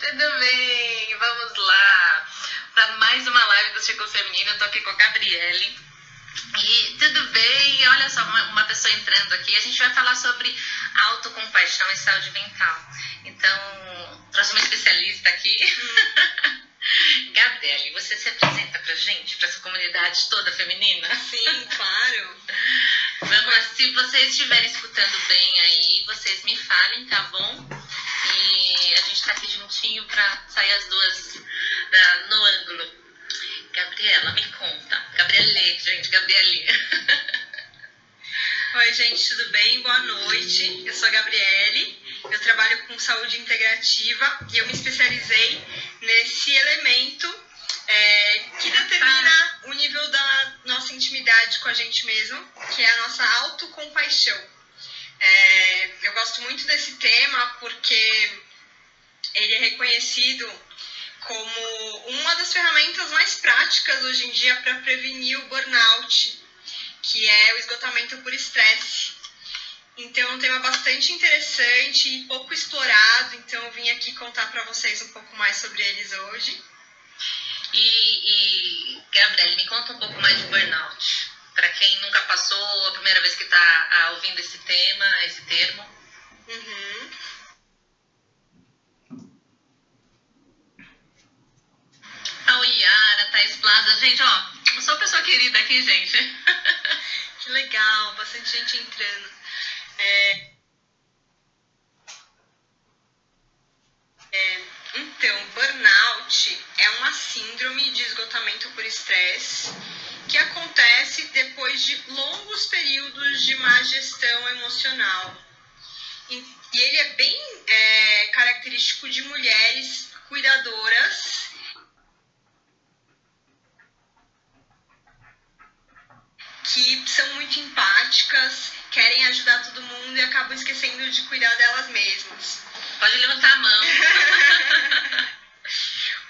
Tudo bem, vamos lá para mais uma live do Círculo Feminino. Eu tô aqui com a Gabriele. E tudo bem, olha só, uma, uma, pessoa entrando aqui. A gente vai falar sobre autocompaixão e saúde mental. Então, trouxe uma especialista aqui. Gabriele, você se apresenta pra gente, pra essa comunidade toda feminina? Sim, claro. Vamos se vocês estiverem escutando bem aí, vocês me falem, tá bom? E a gente tá aqui juntinho pra sair as duas da, no ângulo. Gabriela, me conta. Gabriele, gente, Gabriele. Oi, gente, tudo bem? Boa noite. Eu sou a Gabriele. Eu trabalho com saúde integrativa e eu me especializei nesse elemento é, que determina o nível da nossa intimidade com a gente mesmo, que é a nossa autocompaixão. É, eu gosto muito desse tema porque ele é reconhecido como uma das ferramentas mais práticas hoje em dia para prevenir o burnout, que é o esgotamento por estresse. Então, é um tema bastante interessante e pouco explorado, então eu vim aqui contar para vocês um pouco mais sobre eles hoje. E, e me conta um pouco mais de burnout. Para quem nunca passou, a primeira ah, ouvindo esse tema, esse termo. Uhum. A Iara, Thais Plaza. Gente, ó, uma pessoa querida aqui, gente. que legal, bastante gente entrando. É... É, então, burnout é uma síndrome de esgotamento por estresse que acontece depois de longos períodos de má gestão emocional. E, ele é bem é, característico de mulheres cuidadoras que são muito empáticas, querem ajudar todo mundo e acabam esquecendo de cuidar delas mesmas. Pode levantar a mão.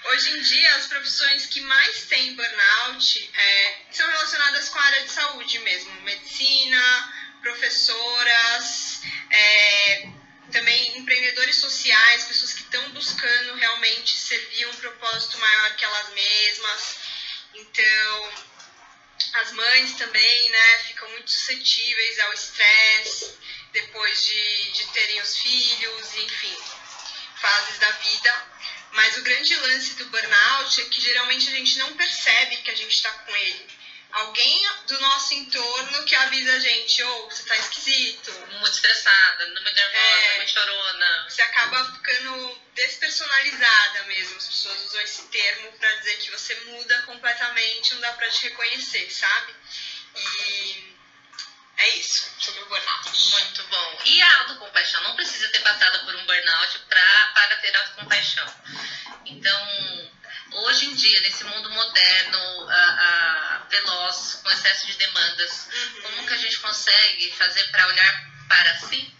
Hoje em dia, as profissões que mais têm burnout é, são relacionadas com a área de saúde mesmo, medicina, professoras, é, também empreendedores sociais, pessoas que estão buscando realmente servir um propósito maior que elas mesmas. Então, as mães também, né, ficam muito suscetíveis ao estresse depois de, de terem os filhos, enfim, fases da vida. Mas o grande lance do burnout é que geralmente a gente não percebe que a gente está com ele. Alguém do nosso entorno que avisa a gente, ou oh, você tá esquisito. Muito estressada, muito nervosa, é, muito chorona. Você acaba ficando despersonalizada mesmo. As pessoas usam esse termo para dizer que você muda completamente, não dá pra te reconhecer, sabe? E é isso, sobre o burnout. Muito bom. E a autocompaixão? Não precisa ter passado por um burnout pra, para ter autocompaixão. Então, hoje em dia, nesse mundo moderno, uh, uh, veloz, com excesso de demandas, uhum. como que a gente consegue fazer para olhar para si?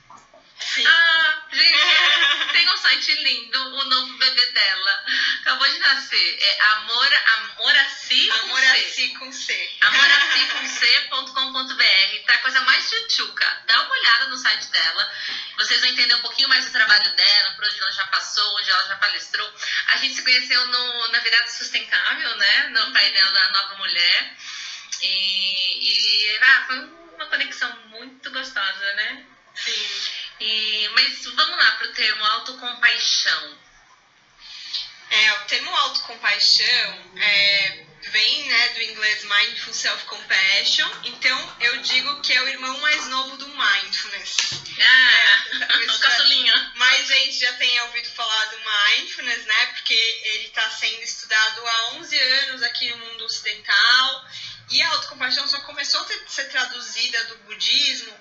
Sim. Ah, gente, tem um site lindo, o novo bebê dela. Acabou de nascer. É amor, amoraci com amoraci com C. Amoraci com C.com.br. Tá a coisa mais chuchuca. Dá uma olhada no site dela. Vocês vão entender um pouquinho mais do trabalho dela, por onde ela já passou, onde ela já palestrou. A gente se conheceu no, na virada sustentável, né? No painel da Nova Mulher. E, e ah, foi uma conexão muito gostosa, né? Sim. E, mas vamos lá para o termo autocompaixão. É, o termo autocompaixão é, vem né, do inglês Mindful Self-Compassion, então eu digo que é o irmão mais novo do Mindfulness. Ah, é, o caçulinha. Mais gente já tem ouvido falar do Mindfulness, né, porque ele está sendo estudado há 11 anos aqui no mundo ocidental, e a autocompaixão só começou a ser traduzida do budismo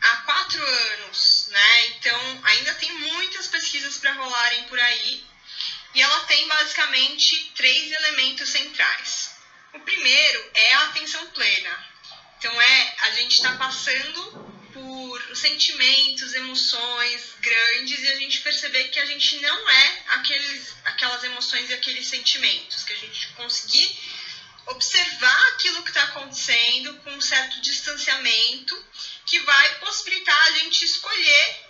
há quatro anos, né? Então ainda tem muitas pesquisas para rolarem por aí. E ela tem basicamente três elementos centrais. O primeiro é a atenção plena. Então é a gente está passando por sentimentos, emoções grandes e a gente perceber que a gente não é aqueles, aquelas emoções e aqueles sentimentos, que a gente conseguir observar aquilo que está acontecendo com um certo distanciamento que vai possibilitar a gente escolher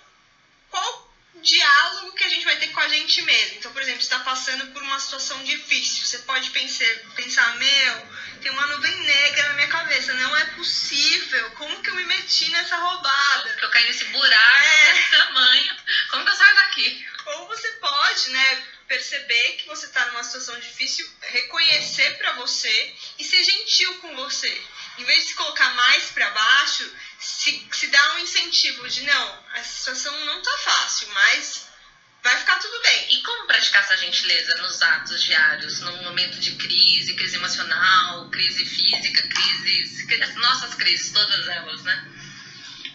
qual diálogo que a gente vai ter com a gente mesmo. Então, por exemplo, você está passando por uma situação difícil, você pode pensar, pensar, meu, tem uma nuvem negra na minha cabeça, não é possível, como que eu me meti nessa roubada? Como que eu caí nesse buraco é. desse tamanho? Como que eu saio daqui? Ou você pode, né, perceber que você está numa situação difícil, reconhecer para você e ser gentil com você. Em vez de se colocar mais para baixo, se, se dá um incentivo de não, a situação não tá fácil, mas vai ficar tudo bem. E como praticar essa gentileza nos atos diários, num momento de crise, crise emocional, crise física, crises, nossas crises, todas elas, né?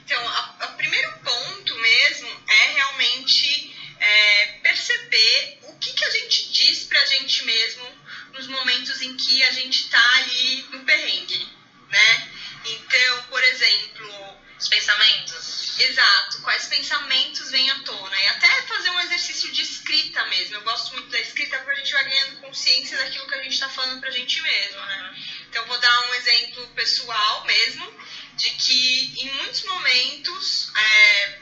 Então, o primeiro ponto mesmo é realmente é, perceber o que, que a gente diz pra gente mesmo nos momentos em que a gente tá ali no perrengue, né? Então, por exemplo, os pensamentos. Exato, quais pensamentos vêm à tona. E até fazer um exercício de escrita mesmo. Eu gosto muito da escrita porque a gente vai ganhando consciência daquilo que a gente está falando pra gente mesmo, né? Então, vou dar um exemplo pessoal mesmo, de que em muitos momentos, é,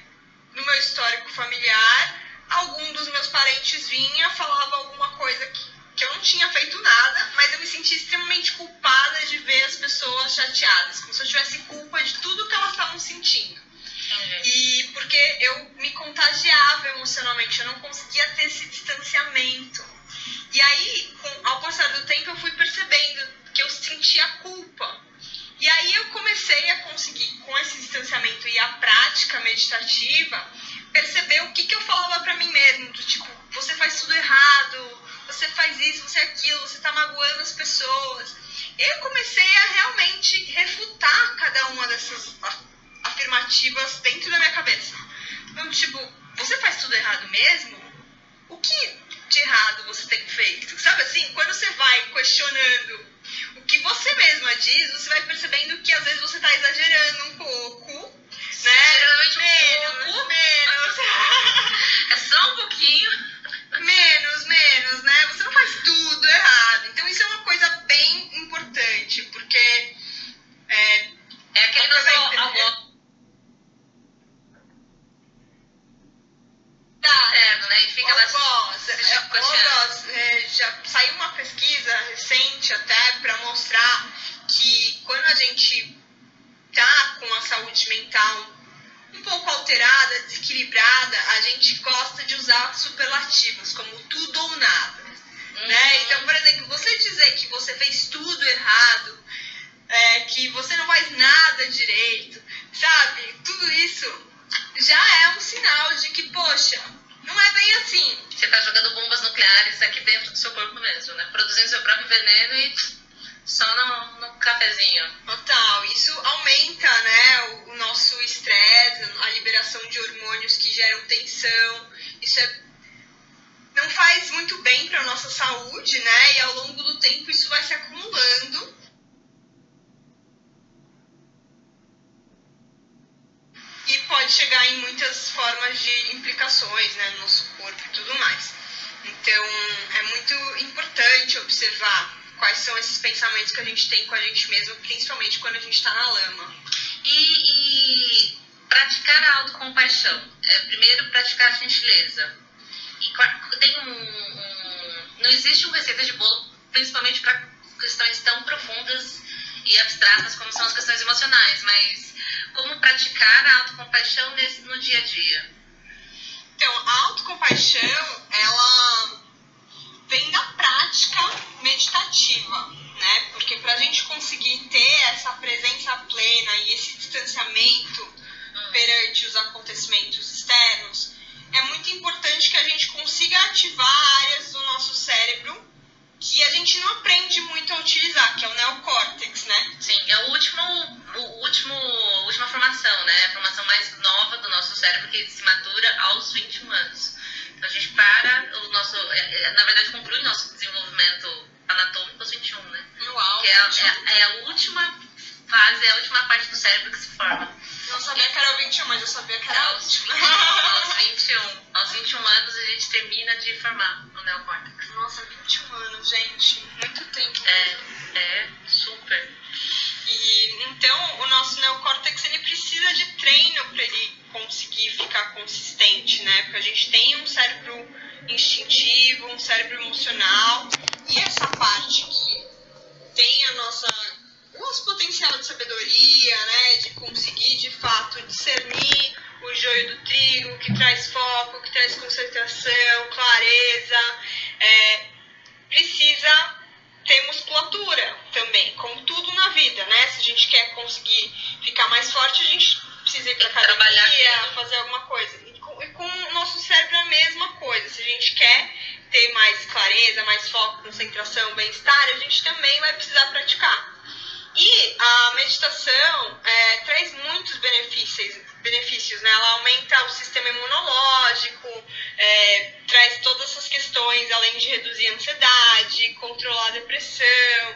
no meu histórico familiar, algum dos meus parentes vinha, falava alguma coisa que que eu não tinha feito nada, mas eu me senti extremamente culpada de ver as pessoas chateadas, como se eu tivesse culpa de tudo que elas estavam sentindo. E porque eu me contagiava emocionalmente, eu não conseguia ter esse distanciamento. E aí, com, ao passar do tempo, eu fui percebendo que eu sentia culpa. E aí eu comecei a conseguir, com esse distanciamento e a prática meditativa, perceber o que, que eu falava para mim mesmo, do tipo, você faz tudo errado, você faz isso, você é aquilo, você está magoando as pessoas. Eu comecei a realmente refutar cada uma dessas afirmativas dentro da minha cabeça. Então, tipo, você faz tudo errado mesmo? O que de errado você tem feito? Sabe assim, quando você vai questionando o que você mesma diz, você vai percebendo que às vezes você está exagerando um pouco, né? Geralmente menos, um pouco. menos. é só um pouquinho menos, menos, né? Você não faz tudo errado. Então isso é uma coisa bem importante, porque é, é aquele nosso. Tá, né? E fica lá. É, já saiu uma pesquisa recente até para mostrar que quando a gente tá com a saúde mental um pouco alterada, desequilibrada, a gente gosta de usar superlativos, como tudo ou nada. Uhum. Né? Então, por exemplo, você dizer que você fez tudo errado, é, que você não faz nada direito, sabe? Tudo isso já é um sinal de que, poxa, não é bem assim. Você está jogando bombas nucleares aqui dentro do seu corpo mesmo, né? Produzindo seu próprio veneno e só no, no cafezinho. Total, isso liberação de hormônios que geram tensão. Isso é, não faz muito bem para nossa saúde, né? E ao longo do tempo isso vai se acumulando. E pode chegar em muitas formas de implicações né, no nosso corpo e tudo mais. Então, é muito importante observar quais são esses pensamentos que a gente tem com a gente mesmo, principalmente quando a gente está na lama. E, e, praticar a autocompaixão. É, primeiro, praticar a gentileza. E tem um, um, não existe uma receita de bolo, principalmente para questões tão profundas e abstratas como são as questões emocionais, mas como praticar a autocompaixão nesse, no dia a dia? Então, a autocompaixão, ela vem da prática meditativa, né? Porque para a gente conseguir ter essa presença plena e esse distanciamento. Perante os acontecimentos externos, é muito importante que a gente consiga ativar áreas do nosso cérebro que a gente não aprende muito a utilizar, que é o neocórtex, né? Sim, é o último, o último, última formação, né? A formação mais nova do nosso cérebro que se matura aos 21 anos. A gente para o nosso. É, é, na verdade, conclui nosso desenvolvimento anatômico aos 21, né? Uau, que é, é, é, a última fase, é a última parte do cérebro que se forma. Eu não sabia que era 21, mas eu sabia que era a última. aos 21. Aos 21 anos a gente termina de formar o neocórtex. Nossa, 21 anos, gente. Muito tempo. É, é, super. E então o nosso neocórtex ele precisa de treino para ele conseguir ficar consistente, né? Porque a gente tem um cérebro instintivo, um cérebro emocional e essa parte que tem a nossa nosso potencial de sabedoria, né, de conseguir de fato discernir o joio do trigo, que traz foco, que traz concentração, clareza, é, precisa ter musculatura também, como tudo na vida, né? Se a gente quer conseguir ficar mais forte, a gente precisa ir para academia, fazer alguma coisa. E com, e com o nosso cérebro é a mesma coisa. Se a gente quer ter mais clareza, mais foco, concentração, bem-estar, a gente também vai precisar praticar. E a meditação é, traz muitos benefícios, benefícios né? Ela aumenta o sistema imunológico, é, traz todas essas questões, além de reduzir a ansiedade, controlar a depressão,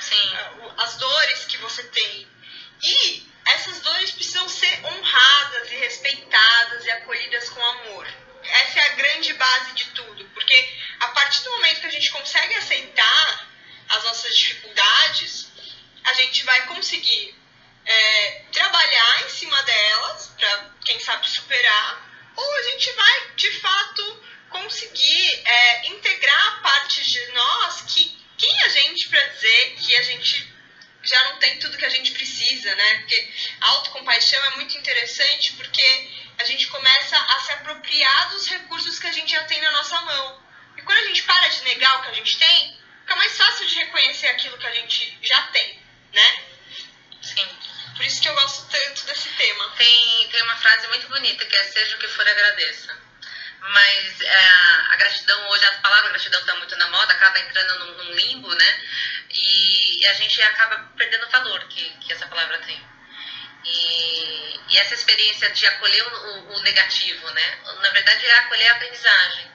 Sim. Ah, as dores que você tem. E essas dores precisam ser honradas e respeitadas e acolhidas com amor. Essa é a grande base de tudo, porque a partir do momento que a gente consegue aceitar as nossas dificuldades, a gente vai conseguir é, trabalhar em cima delas, para quem sabe superar, ou a gente vai de fato conseguir é, integrar partes de nós que quem a gente para dizer que a gente já não tem tudo que a gente precisa, né? Porque a autocompaixão é muito interessante porque a gente começa a se apropriar dos recursos que a gente já tem na nossa mão. E quando a gente para de negar o que a gente tem, fica mais fácil de reconhecer aquilo que a gente já tem, né? Sim. Por isso que eu gosto tanto desse tema. Tem, tem uma frase muito bonita que é seja o que for agradeça. Mas é, a gratidão hoje, a palavra gratidão está muito na moda, acaba entrando num, num limbo, né? E, e, a gente acaba perdendo o valor que, que essa palavra tem. E, e essa experiência de acolher o, o, negativo, né? Na verdade é acolher a aprendizagem.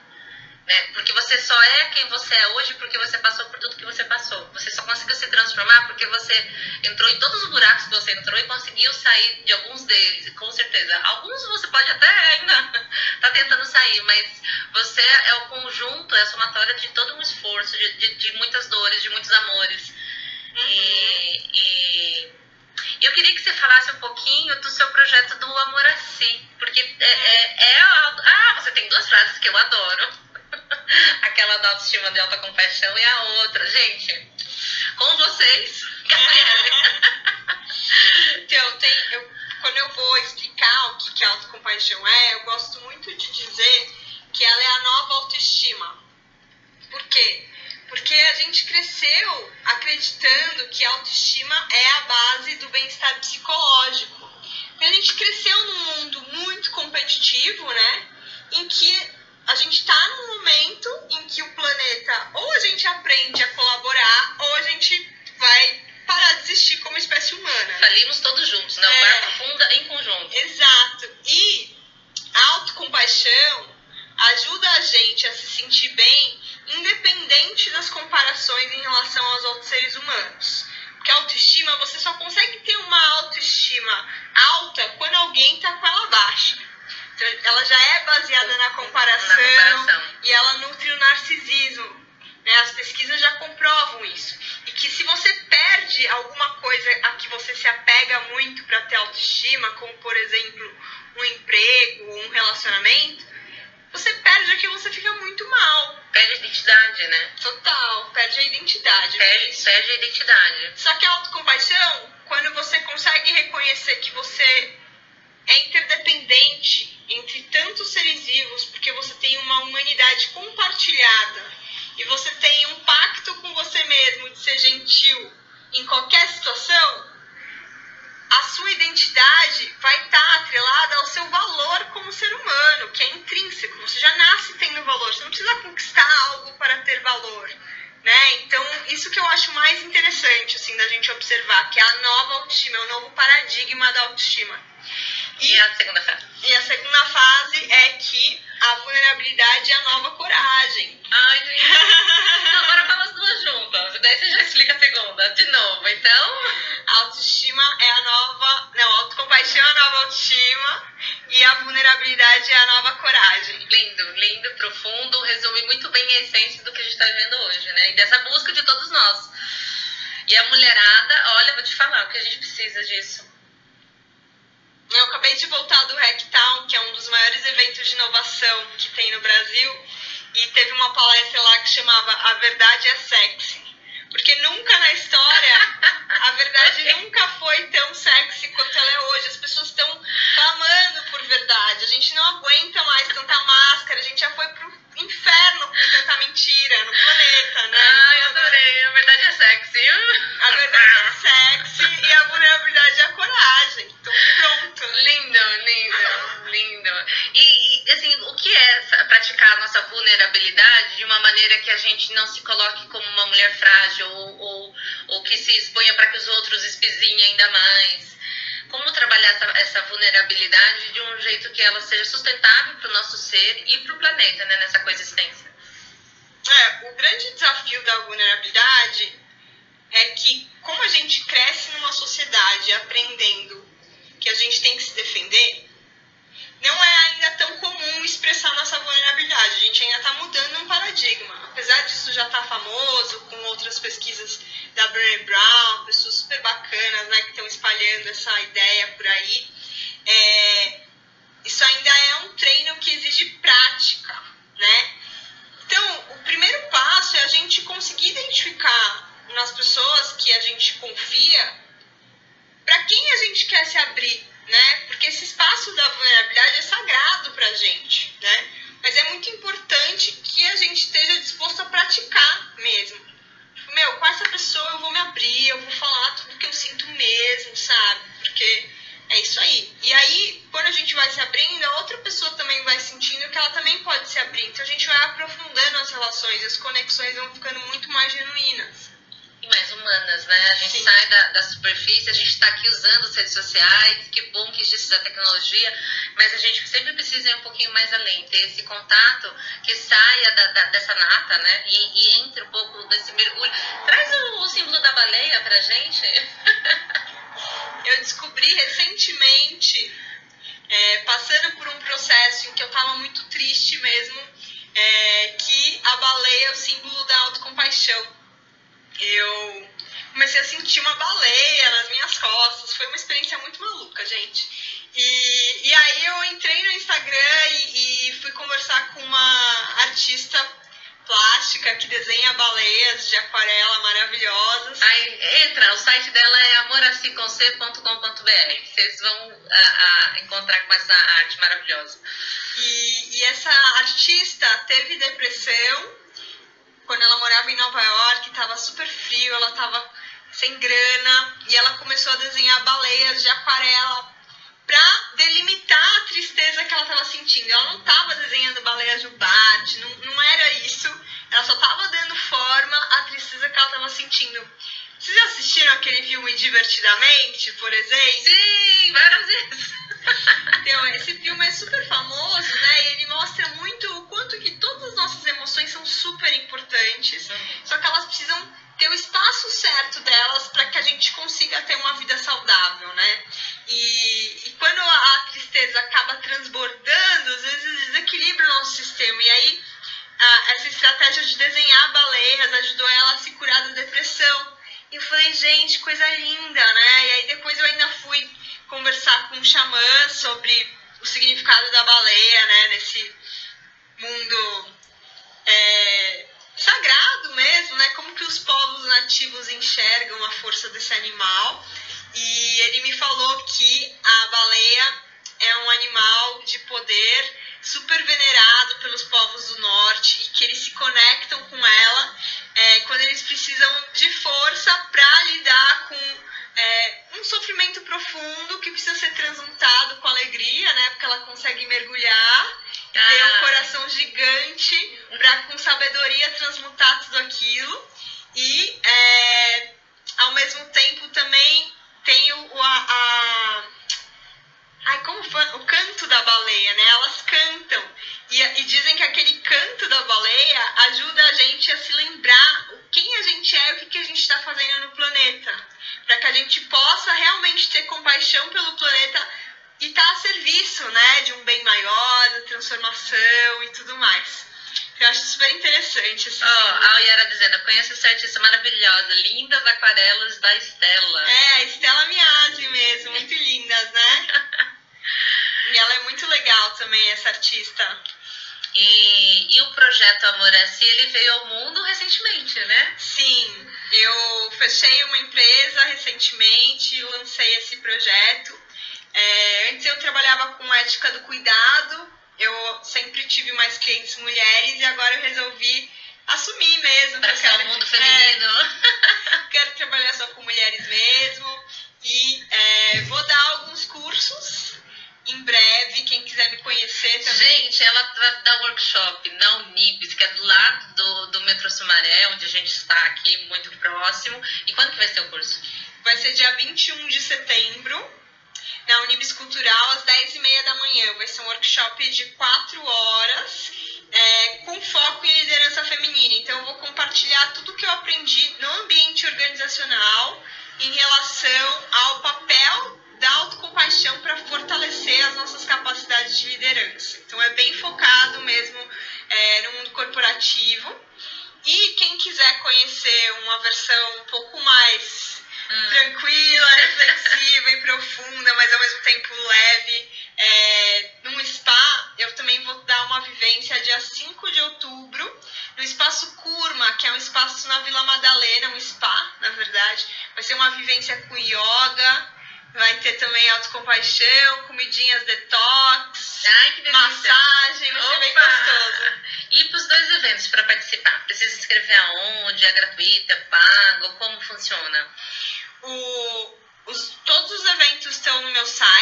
Né? Porque você só é quem você é hoje porque você passou por tudo que você passou. Você só conseguiu se transformar porque você entrou em todos os buracos que você entrou e conseguiu sair de alguns deles, com certeza. Alguns você pode até ainda tá tentando sair, mas você é o conjunto, é a somatória de todo um esforço, de, de, de muitas dores, de muitos amores. Uhum. E, e, eu queria que você falasse um pouquinho do seu projeto do Amor a Si, porque é, é, é ah, você tem duas frases que eu adoro aquela da autoestima de alta compaixão e a outra. Gente, com vocês, Gabriele. então, tem, eu, quando eu vou explicar o que, que autocompaixão é, eu gosto muito de dizer que ela é a nova autoestima. Por quê? Porque a gente cresceu acreditando que a autoestima é a base do bem-estar psicológico. A gente cresceu num mundo muito competitivo, né? Em que a gente está num momento em que o planeta ou a gente aprende a colaborar ou a gente vai parar de existir como espécie humana. Falimos todos juntos, né? O é, barco funda em conjunto. Exato. E a autocompaixão ajuda a gente a se sentir bem independente das comparações em relação aos outros seres humanos. Porque a autoestima, você só consegue ter uma autoestima alta quando alguém está com ela baixa. Então, ela já é baseada na comparação, na comparação, e ela nutre o narcisismo. Né? As pesquisas já comprovam isso. E que se você alguma coisa a que você se apega muito para ter autoestima, como por exemplo um emprego, um relacionamento, você perde aquilo, você fica muito mal. Perde a identidade, né? Total, perde a identidade. Perde, perde a identidade. Só que a autocompaixão, quando você consegue reconhecer que você é interdependente entre tantos seres vivos, porque você tem uma humanidade compartilhada e você tem um pacto com você mesmo de ser gentil em qualquer situação, a sua identidade vai estar atrelada ao seu valor como ser humano, que é intrínseco. Você já nasce tendo valor, você não precisa conquistar algo para ter valor. Né? Então, isso que eu acho mais interessante assim, da gente observar, que é a nova autoestima, é o novo paradigma da autoestima e a segunda fase? E a segunda fase é que a vulnerabilidade é a nova coragem. Ai, gente. Não, agora fala as duas juntas. Daí você já explica a segunda. De novo, então. A autoestima é a nova. Não, a autocompaixão é a nova autoestima. E a vulnerabilidade é a nova coragem. Lindo, lindo, profundo. Resume muito bem a essência do que a gente está vivendo hoje, né? E dessa busca de todos nós. E a mulherada, olha, vou te falar, o que a gente precisa disso eu acabei de voltar do Hacktown, que é um dos maiores eventos de inovação que tem no Brasil, e teve uma palestra lá que chamava A Verdade é Sexy. Porque nunca na história a verdade nunca foi tão sexy quanto ela é hoje. As pessoas estão clamando por verdade. A gente não aguenta mais tanta máscara. A gente já foi pro inferno por tanta mentira no planeta, né? Ai, adorei. A verdade é sexy. A verdade é sexy e a vulnerabilidade é a coragem. Então, pronto. Lindo, lindo, lindo. E, e, assim, o que é praticar a nossa vulnerabilidade de uma maneira que a gente não se coloque como uma mulher frágil ou, ou, ou que se exponha para que os outros espizinhem ainda mais? Como trabalhar essa, essa, vulnerabilidade de um jeito que ela seja sustentável para o nosso ser e para o planeta, né, nessa coexistência. É, o grande desafio da vulnerabilidade é que, como a gente cresce numa sociedade aprendendo que a gente tem que se defender, não é ainda tão comum expressar nossa vulnerabilidade. A gente ainda está mudando um paradigma. Apesar disso já estar tá famoso, com outras pesquisas da Brené Brown, pessoas super bacanas né, que estão espalhando essa ideia por aí, é, isso ainda é um treino que exige prática, né? Então, o primeiro passo é a gente conseguir identificar nas pessoas que a gente confia para quem a gente quer se abrir, né? Porque esse espaço da vulnerabilidade é sagrado para a gente, né? Mas é muito importante que a gente esteja disposto a praticar mesmo. Tipo, meu, com essa pessoa eu vou me abrir, eu vou falar tudo que eu sinto mesmo, sabe? Porque é isso aí. E aí, quando a gente vai se abrindo, a outra pessoa também vai sentindo que ela também pode se abrir. Então a gente vai aprofundando as relações, as conexões vão ficando muito mais genuínas e mais humanas, né? A gente Sim. sai da, superfície, a gente está aqui usando as redes sociais, que bom que existe a tecnologia, mas a gente sempre precisa ir um pouquinho mais além, ter esse contato que saia da, da, dessa nata, né? E, e entre um pouco desse mergulho. Traz o, o símbolo da baleia pra gente? eu descobri recentemente, é, passando por um processo em que eu estava muito triste mesmo, é, que a baleia é o símbolo da autocompaixão. Eu comecei a sentir uma baleia nas minhas costas, foi uma experiência muito maluca, gente. E, e aí eu entrei no Instagram e, e fui conversar com uma artista plástica que desenha baleias de aquarela maravilhosas. Aí entra, o site dela é amoraciconce.com.br. Vocês vão a, a, encontrar com essa arte maravilhosa. E, e essa artista teve depressão quando ela morava em Nova York, estava super frio, ela estava sem grana e ela começou a desenhar baleias de aquarela para delimitar a tristeza que ela estava sentindo. Ela não estava desenhando baleia jubarte, não, não era isso. Ela só estava dando forma à tristeza que ela estava sentindo. Vocês já assistiram aquele filme Divertidamente, por exemplo? Sim, várias vezes. Então, esse filme é super famoso, né? E ele mostra muito o quanto que todas as nossas emoções são super importantes. Só que elas precisam ter o espaço certo delas para que a gente consiga ter uma vida saudável, né? E, e quando a, tristeza acaba transbordando, às vezes desequilibra o nosso sistema. E aí, a, essa estratégia de desenhar baleias ajudou ela a se curar da depressão. E eu falei, gente, coisa linda, né? E aí depois eu ainda fui conversar com um xamã sobre o significado da baleia, né? Nesse mundo é, sagrado mesmo, né? Como que os povos nativos enxergam a força desse animal. E ele me falou que a baleia é um animal de poder super venerado pelos povos do norte e que eles se conectam com ela é, quando eles precisam de força para lidar com é, um sofrimento profundo que precisa ser transmutado com alegria, né? Porque ela consegue mergulhar, ah. ter um coração gigante para com sabedoria transmutar tudo aquilo e é, ao mesmo tempo também tem o, a, a Ai, como? O canto da baleia, né? Elas cantam. E, e, dizem que aquele canto da baleia ajuda a gente a se lembrar quem a gente é e o que, que a gente está fazendo no planeta. Para que a gente possa realmente ter compaixão pelo planeta e estar tá a serviço, né? De um bem maior, da transformação e tudo mais. Eu acho super interessante. Assim, oh, a Yara dizendo, conheço essa artista maravilhosa, lindas aquarelas da Estela. É, a Estela Miasi mesmo, muito lindas, né? e ela é muito legal também, essa artista. E, e o projeto Amoraci, ele veio ao mundo recentemente, né? Sim, eu fechei uma empresa recentemente, lancei esse projeto. É, antes eu trabalhava com ética do cuidado, eu sempre tive mais clientes mulheres e agora eu resolvi assumir mesmo. Para ser o mundo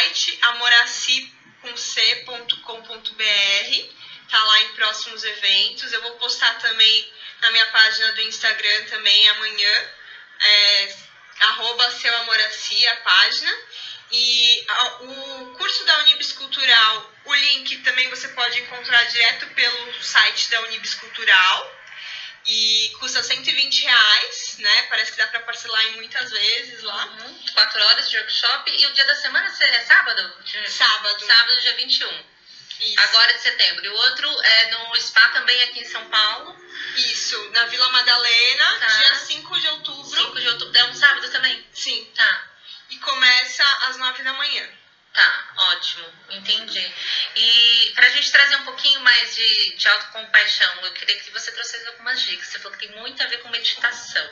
site, amoraci.com.br, tá lá em próximos eventos. Eu vou postar também na minha página do Instagram também amanhã, é, arroba seu amoraci, a página. E o curso da Unibis Cultural, o link também você pode encontrar direto pelo site da Unibis Cultural. E custa 120 reais, né? Parece que dá pra parcelar em muitas vezes lá. Uhum. Quatro horas de workshop. E o dia da semana é sábado? Sábado. Sábado, dia 21. Isso. Agora de setembro. E o outro é no Spa também aqui em São Paulo. Isso, na Vila Madalena, Tá. dia 5 de outubro. 5 de outubro. É um sábado também? Sim. Tá. E começa às 9 da manhã. Tá, ótimo, entendi. E pra gente trazer um pouquinho mais de, de autocompaixão, eu queria que você trouxesse algumas dicas. Você falou que tem muito a ver com meditação,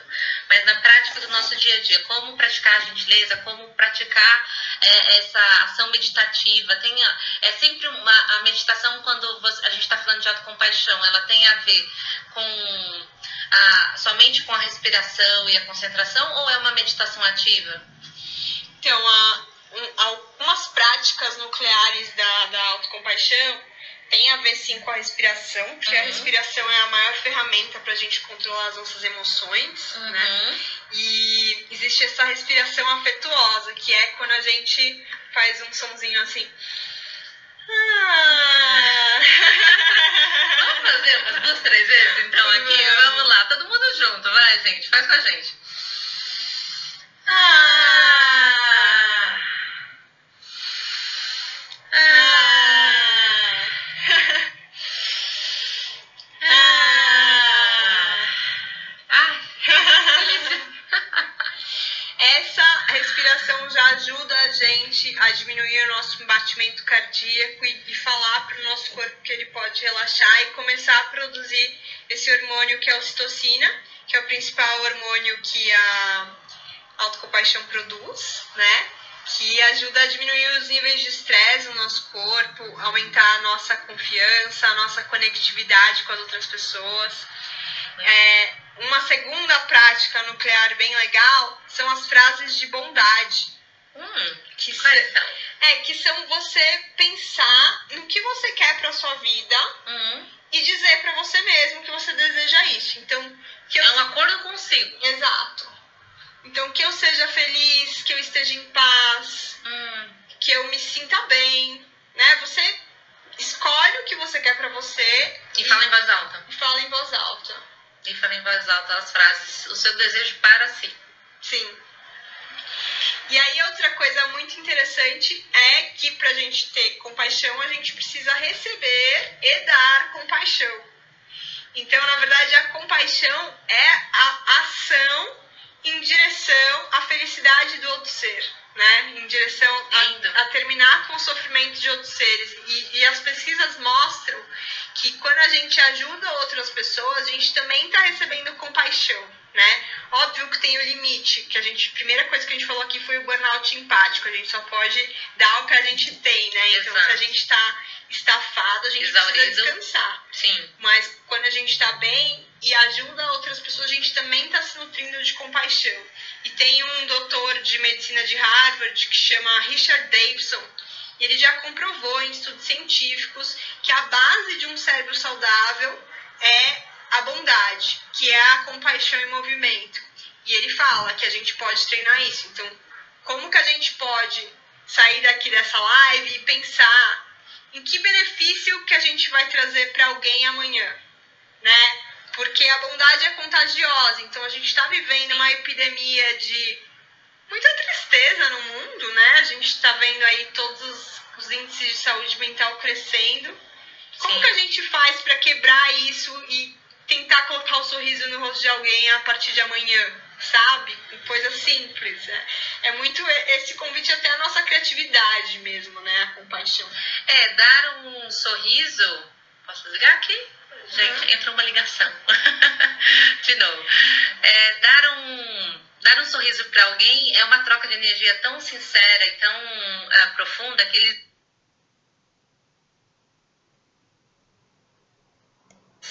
mas na prática do nosso dia a dia, como praticar a gentileza, como praticar é, essa ação meditativa. Tem a- é sempre uma a meditação quando você- a gente está falando de autocompaixão, ela tem a ver com a, somente com a respiração e a concentração ou é uma meditação ativa? Então, há um- algumas práticas nucleares da, da autocompaixão têm a ver sim com a respiração, porque a Uhum. respiração é a maior ferramenta para a gente controlar as nossas emoções, né? Uhum. E existe essa respiração afetuosa, que é quando a gente faz um sonzinho assim. Ah. Vamos fazer umas duas, três vezes então aqui? Vamos lá, todo mundo junto, vai gente, faz com a gente. Ah. Ah. Ah. Ai, Essa respiração já ajuda a gente a diminuir o nosso batimento cardíaco e, e falar para o nosso corpo que ele pode relaxar e começar a produzir esse hormônio que é a ocitocina, que é o principal hormônio que a autocompaixão produz, né? Que ajuda a diminuir os níveis de estresse no nosso corpo, aumentar a nossa confiança, a nossa conectividade com as outras pessoas. É, uma segunda prática nuclear bem legal são as frases de bondade. Hum, Que, quais são? é, que são você pensar no que você quer para sua vida Hum, e dizer para você mesmo que você deseja isso. Então, que eu é um acordo consigo. Exato. Então, que eu seja feliz, que eu esteja em paz, Hum, que eu me sinta bem, né? Você escolhe o que você quer pra você e fala em voz alta. e fala em voz alta. E fala em voz alta as frases, o seu desejo para si. Sim. E aí, outra coisa muito interessante é que pra gente ter compaixão, a gente precisa receber e dar compaixão. Então, na verdade, a compaixão é a ação em direção à felicidade do outro ser, né? Em direção a, a terminar com o sofrimento de outros seres. E, e as pesquisas mostram que quando a gente ajuda outras pessoas, a gente também está recebendo compaixão, né? Óbvio que tem o limite, que a gente, a primeira coisa que a gente falou aqui foi o burnout empático, a gente só pode dar o que a gente tem, né? Então, Exato. se a gente está estafado, a gente Exaurido. precisa descansar. Sim. Mas quando a gente está bem e ajuda outras pessoas, a gente também está se nutrindo de compaixão. E tem um doutor de medicina de Harvard que chama Richard Davidson, e ele já comprovou em estudos científicos que a base de um cérebro saudável é a bondade, que é a compaixão em movimento. E ele fala que a gente pode treinar isso. Então, como que a gente pode sair daqui dessa live e pensar em que benefício que a gente vai trazer para alguém amanhã, né? Porque a bondade é contagiosa, então a gente está vivendo uma epidemia de muita tristeza no mundo, né? A gente está vendo aí todos os, os índices de saúde mental crescendo. Como Sim. que a gente faz para quebrar isso e tentar colocar o sorriso no rosto de alguém a partir de amanhã, sabe? Coisa simples. É, é muito esse convite até a nossa criatividade mesmo, né? A compaixão. É, dar um sorriso. Posso ligar aqui? Gente, Uhum. entrou uma ligação. de novo. É, dar um. Dar um sorriso para alguém é uma troca de energia tão sincera e tão ah, profunda que ele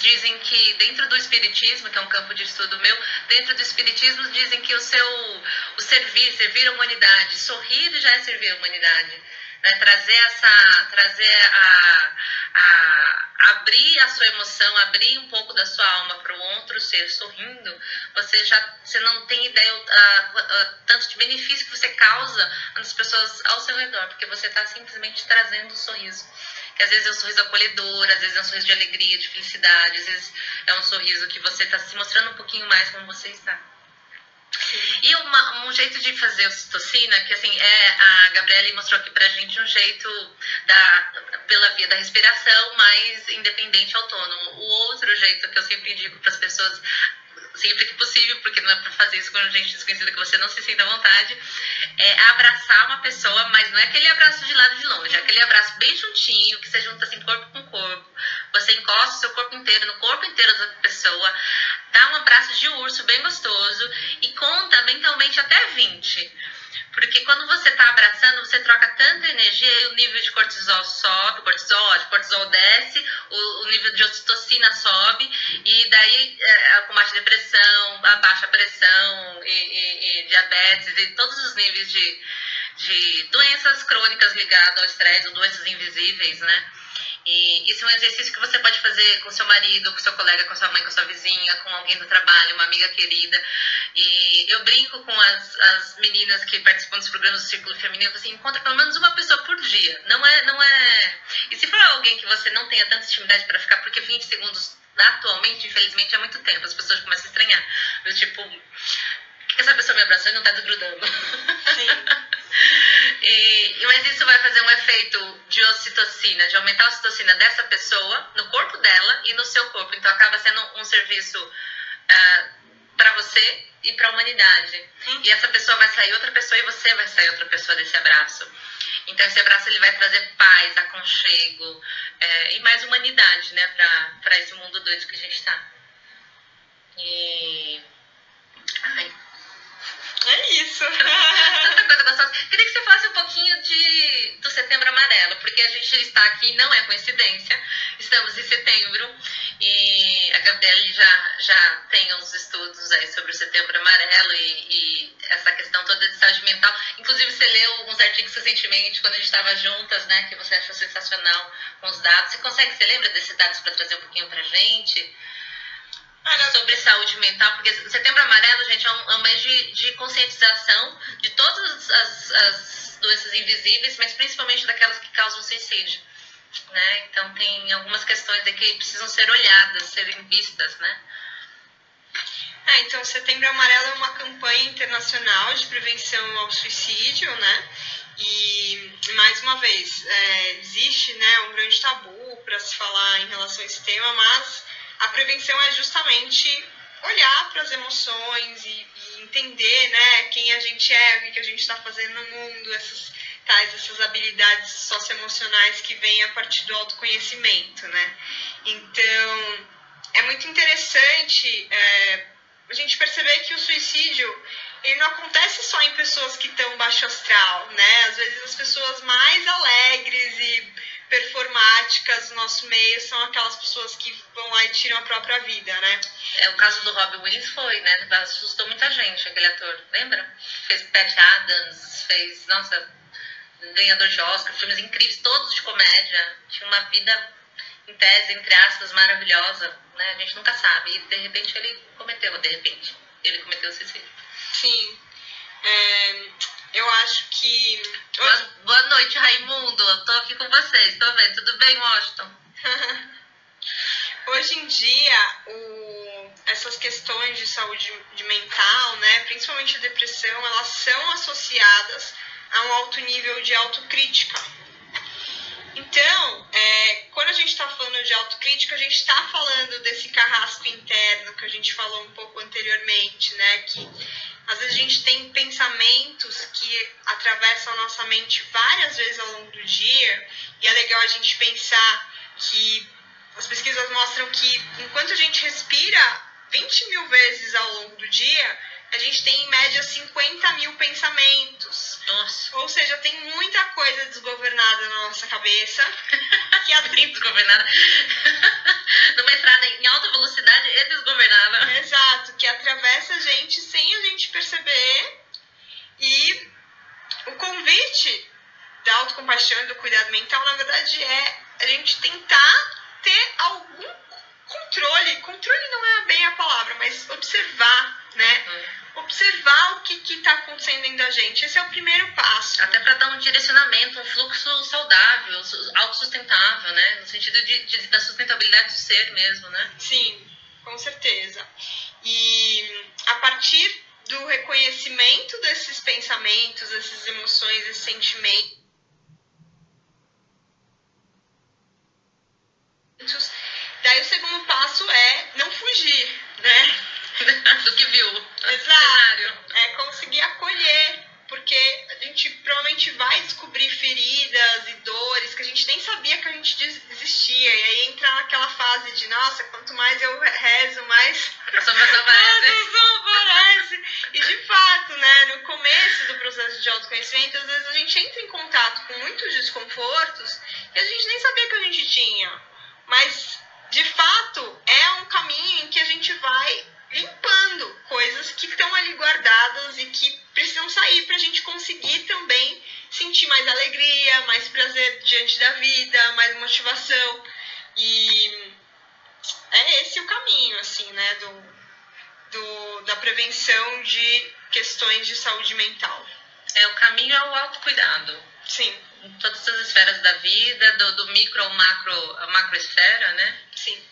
dizem que dentro do espiritismo, que é um campo de estudo meu, dentro do espiritismo dizem que o seu o servir, servir a humanidade, sorrir já é servir a humanidade, né? Trazer essa, trazer a, a abrir a sua emoção, abrir um pouco da sua alma para o outro ser sorrindo, você já você não tem ideia ah, tanto de benefício que você causa nas pessoas ao seu redor, porque você está simplesmente trazendo um sorriso. E às vezes é um sorriso acolhedor, às vezes é um sorriso de alegria, de felicidade, às vezes é um sorriso que você está se mostrando um pouquinho mais como você está. E uma, um jeito de fazer ocitocina, que assim, é, a Gabriela mostrou aqui pra gente um jeito da, pela via da respiração, mais independente, autônomo. O outro jeito que eu sempre indico para as pessoas, sempre que possível, porque não é para fazer isso com gente desconhecida que você não se sinta à vontade, é abraçar uma pessoa, mas não é aquele abraço de lado de longe, é aquele abraço bem juntinho, que você junta assim corpo com corpo. Você encosta o seu corpo inteiro no corpo inteiro da pessoa, dá um abraço de urso bem gostoso e conta mentalmente até 20. Porque quando você está abraçando, você troca tanta energia e o nível de cortisol sobe, cortisol, de cortisol desce, o, o, nível de ocitocina sobe, e daí é, combate a depressão, a pressão e, e, e, diabetes e todos os níveis de, de doenças crônicas ligadas ao estresse, ou doenças invisíveis, né? E isso é um exercício que você pode fazer com seu marido, com seu colega, com sua mãe, com sua vizinha, com alguém do trabalho, uma amiga querida. E eu brinco com as, as meninas que participam dos programas do Círculo Feminino, assim, encontra pelo menos uma pessoa por dia. Não é, não é. E se for alguém que você não tenha tanta intimidade para ficar, porque 20 segundos atualmente, infelizmente, é muito tempo, as pessoas começam a estranhar. Eu, tipo, por que essa pessoa me abraçou e não tá desgrudando? Sim. E, mas isso vai fazer um efeito de ocitocina, de aumentar a ocitocina dessa pessoa no corpo dela e no seu corpo. Então acaba sendo um serviço uh, para você e para a humanidade. Hum. E essa pessoa vai sair outra pessoa e você vai sair outra pessoa desse abraço. Então esse abraço ele vai trazer paz, aconchego é, e mais humanidade, né, para esse mundo doido que a gente está. E Ai. É isso. Tanta coisa gostosa. Queria que você falasse um pouquinho de, do Setembro Amarelo, porque a gente está aqui, não é coincidência, estamos em setembro e a Gabriele já, já tem uns estudos aí sobre o Setembro Amarelo e, e essa questão toda de saúde mental. Inclusive, você leu alguns artigos recentemente, quando a gente estava juntas, né, que você achou sensacional com os dados. Você consegue, você lembra desses dados para trazer um pouquinho para gente? sobre saúde mental, porque Setembro Amarelo, gente, é um, é um mês de, de, conscientização de todas as, as, doenças invisíveis, mas principalmente daquelas que causam suicídio. Né? Então, tem algumas questões aqui que precisam ser olhadas, serem vistas, né? É, então, Setembro Amarelo é uma campanha internacional de prevenção ao suicídio, né? E, mais uma vez, é, existe né, um grande tabu para se falar em relação a esse tema, mas a prevenção é justamente olhar para as emoções e, e, entender né, quem a gente é, o que, a gente está fazendo no mundo, essas tais essas habilidades socioemocionais que vêm a partir do autoconhecimento, né? Então, é muito interessante é, a gente perceber que o suicídio ele não acontece só em pessoas que estão baixo astral, né? Às vezes as pessoas mais alegres e performáticas do nosso meio são aquelas pessoas que vão lá e tiram a própria vida, né? É, o caso do Robin Williams foi, né? Assustou muita gente, aquele ator, lembra? Fez Pat Adams, fez, nossa, ganhador de Oscar, filmes incríveis, todos de comédia. Tinha uma vida, em tese, entre aspas, maravilhosa, né? A gente nunca sabe. E de repente ele cometeu, de repente, ele cometeu suicídio. Sim. É, eu acho que. Boa, boa noite, Raimundo. Tô aqui com vocês. Tô vendo. Tudo bem, Washington? Hoje em dia, o... essas questões de saúde de mental, né, principalmente a depressão, elas são associadas a um alto nível de autocrítica. Então, é, quando a gente está falando de autocrítica, a gente está falando desse carrasco interno que a gente falou um pouco anteriormente, né? Que às vezes a gente tem pensamentos que atravessam a nossa mente várias vezes ao longo do dia, e é legal a gente pensar que as pesquisas mostram que enquanto a gente respira 20 mil vezes ao longo do dia, a gente tem em média 50 mil pensamentos. Nossa. Ou seja, tem muita coisa desgovernada na nossa cabeça. Que a... Desgovernada. Numa estrada em alta velocidade e desgovernada. Exato, que atravessa a gente sem a gente perceber. E o convite da autocompaixão e do cuidado mental, na verdade, é a gente tentar ter algum controle. Controle não é bem a palavra, mas observar, né? Uhum observar o que está acontecendo dentro da gente. Esse é o primeiro passo. Até para dar um direcionamento, um fluxo saudável, autossustentável, né? No sentido de, de, da sustentabilidade do ser mesmo, né? Sim, com certeza. E a partir do reconhecimento desses pensamentos, dessas emoções, esses sentimentos, daí o segundo passo é não fugir, né? do que viu. Exato. É conseguir acolher, porque a gente provavelmente vai descobrir feridas e dores que a gente nem sabia que a gente existia. E aí entra naquela fase de, nossa, quanto mais eu rezo, mais. A sombra aparece. E de fato, né, no começo do processo de autoconhecimento, às vezes a gente entra em contato com muitos desconfortos que a gente nem sabia que a gente tinha. Mas, de fato, é um caminho em que a gente vai limpando coisas que estão ali guardadas e que precisam sair para a gente conseguir também sentir mais alegria, mais prazer diante da vida, mais motivação. E é esse o caminho, assim, né, do, do, da prevenção de questões de saúde mental. É, o caminho é o autocuidado. Sim. Em todas as esferas da vida, do, do micro ao macro, a macroesfera, né? Sim.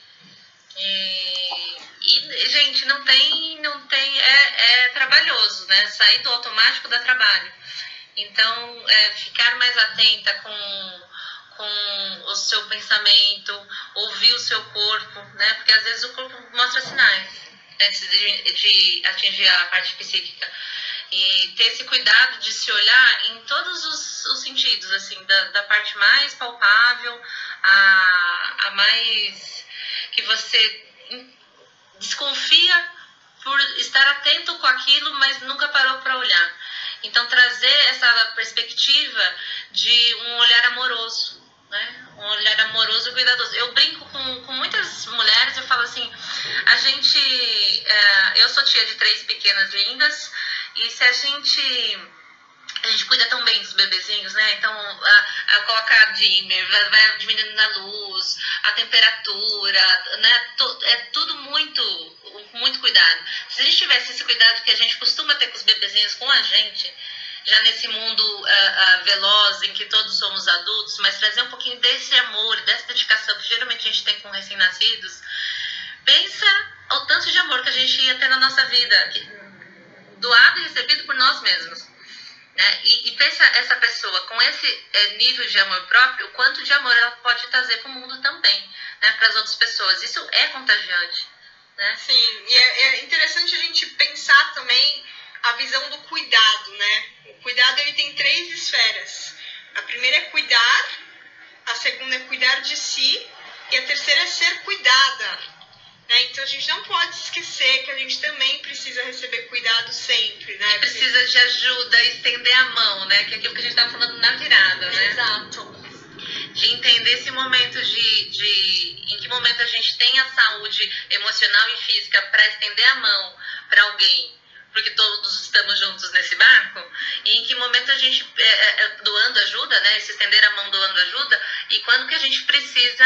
E, e, gente, não tem, não tem, é, é trabalhoso, né? Sair do automático dá trabalho. Então, é, ficar mais atenta com, com o seu pensamento, ouvir o seu corpo, né? Porque às vezes o corpo mostra sinais antes de, de atingir a parte psíquica. E ter esse cuidado de se olhar em todos os, os sentidos, assim, da, da parte mais palpável a, a mais que você desconfia por estar atento com aquilo, mas nunca parou para olhar. Então, trazer essa perspectiva de um olhar amoroso, né? Um olhar amoroso e cuidadoso. Eu brinco com, com muitas mulheres, eu falo assim: a gente. É, eu sou tia de três pequenas lindas, e se a gente a gente cuida tão bem dos bebezinhos, né? Então, a, a coloca dimmer, vai, vai, diminuindo na luz, a temperatura, né? é tudo muito, muito cuidado. Se a gente tivesse esse cuidado que a gente costuma ter com os bebezinhos, com a gente, já nesse mundo uh, uh, veloz em que todos somos adultos, mas trazer um pouquinho desse amor, dessa dedicação que geralmente a gente tem com recém-nascidos, pensa o tanto de amor que a gente ia ter na nossa vida, doado e recebido por nós mesmos. Né? E, e pensa essa pessoa com esse é, nível de amor próprio, o quanto de amor ela pode trazer para o mundo também, né? para as outras pessoas. Isso é contagiante. Né? Sim, e é, é interessante a gente pensar também a visão do cuidado, né? O cuidado ele tem três esferas. A primeira é cuidar, a segunda é cuidar de si e a terceira é ser cuidada. Né? Então a gente não pode esquecer que a gente também precisa receber cuidado sempre, né? E precisa de ajuda, estender a mão, né? Que é aquilo que a gente estava falando na virada, né? Exato. De entender esse momento de, de em que momento a gente tem a saúde emocional e física para estender a mão para alguém porque todos estamos juntos nesse barco, e em que momento a gente, é, é, é, doando ajuda, né, se estender a mão doando ajuda, e quando que a gente precisa,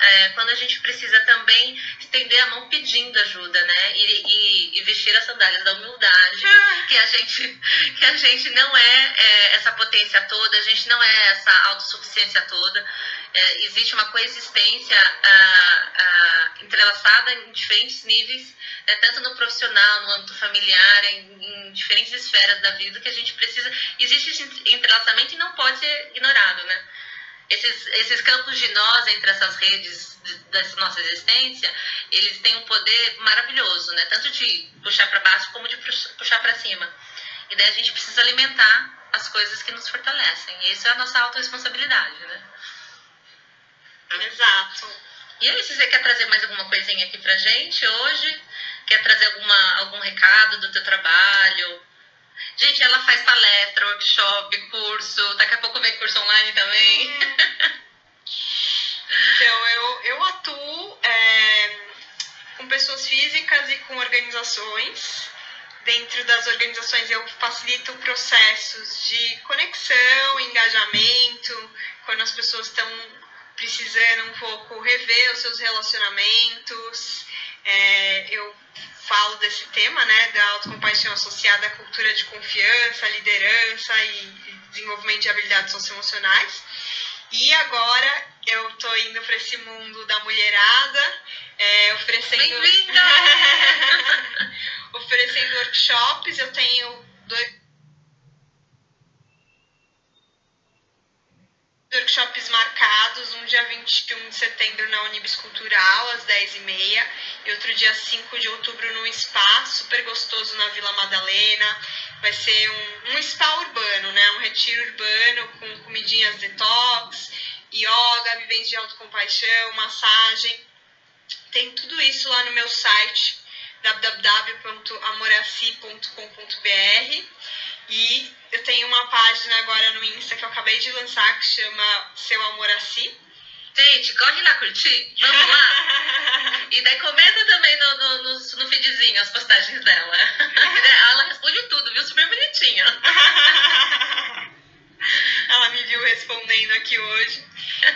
é, quando a gente precisa também estender a mão pedindo ajuda, né, e, e, e vestir as sandálias da humildade, que a gente, que a gente não é, é essa potência toda, a gente não é essa autossuficiência toda, é, existe uma coexistência ah, ah, entrelaçada em diferentes níveis, né, tanto no profissional, no âmbito familiar, em, em, diferentes esferas da vida, que a gente precisa. Existe esse entrelaçamento e não pode ser ignorado, né? Esses, esses campos de nós entre essas redes dessa nossa existência, eles têm um poder maravilhoso, né? Tanto de puxar para baixo como de puxar para cima. E daí a gente precisa alimentar as coisas que nos fortalecem. E isso é a nossa autorresponsabilidade, né? Exato. E aí, se você quer trazer mais alguma coisinha aqui pra gente hoje, quer trazer alguma, algum recado do teu trabalho? Gente, ela faz palestra, workshop, curso, daqui a pouco vem curso online também. Hum. Então, eu, eu atuo é, com pessoas físicas e com organizações. Dentro das organizações, eu facilito processos de conexão, engajamento, quando as pessoas estão precisando um pouco rever os seus relacionamentos, é, eu falo desse tema, né, da autocompaixão associada à cultura de confiança, liderança e desenvolvimento de habilidades socioemocionais. E agora eu tô indo para esse mundo da mulherada, é, oferecendo oferecendo workshops. Eu tenho dois workshops marcados, um dia 21 de setembro na Unibis Cultural, às 10h30, e outro dia 5 de outubro no spa, super gostoso na Vila Madalena. Vai ser um, um spa urbano, né? Um retiro urbano com comidinhas detox, yoga, vivência de autocompaixão, massagem. Tem tudo isso lá no meu site www.amoraci.com.br e eu tenho uma página agora no Insta que eu acabei de lançar que chama Seu Amor Assim. Gente, corre lá curtir, vamos lá. e daí comenta também no, no, no, no feedzinho as postagens dela. Ela responde tudo, viu? Super bonitinha. Respondendo aqui hoje.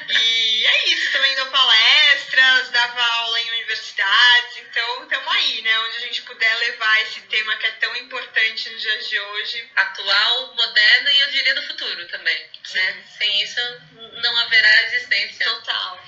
E é isso, também dou palestras, dava aula em universidades, então estamos aí, né? Onde a gente puder levar esse tema que é tão importante nos dias de hoje. Atual, moderno e eu diria do futuro também. Né? Sem isso não haverá existência. Total.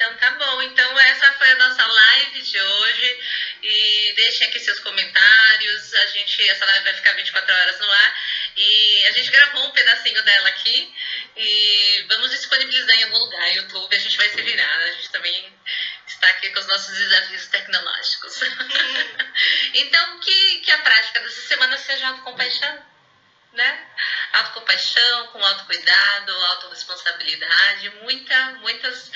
Então tá bom. Então essa foi a nossa live de hoje. E deixem aqui seus comentários. A gente, essa live vai ficar 24 horas no ar. E a gente gravou um pedacinho dela aqui. E vamos disponibilizar em algum lugar. YouTube, a gente vai se virar. A gente também está aqui com os nossos desafios tecnológicos. então que, que a prática dessa semana seja autocompaixão né? Autocompaixão, com autocuidado, autorresponsabilidade, muita, muitas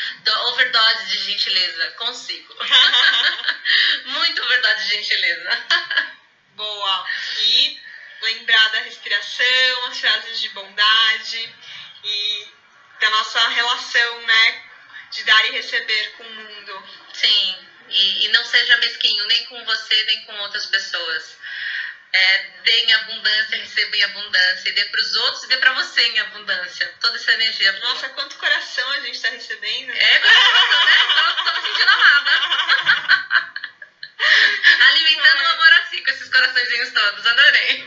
overdoses de gentileza consigo. Muito overdose de gentileza. Boa. E lembrar da respiração, as frases de bondade e da nossa relação, né? De dar e receber com o mundo. Sim. E, e não seja mesquinho nem com você, nem com outras pessoas é, dê em abundância, receba em abundância, e dê para os outros e dê para você em abundância. Toda essa energia. Nossa, quanto coração a gente está recebendo. É, coração, né? Estou me sentindo amada. Alimentando o amor assim com esses coraçõezinhos todos. Adorei.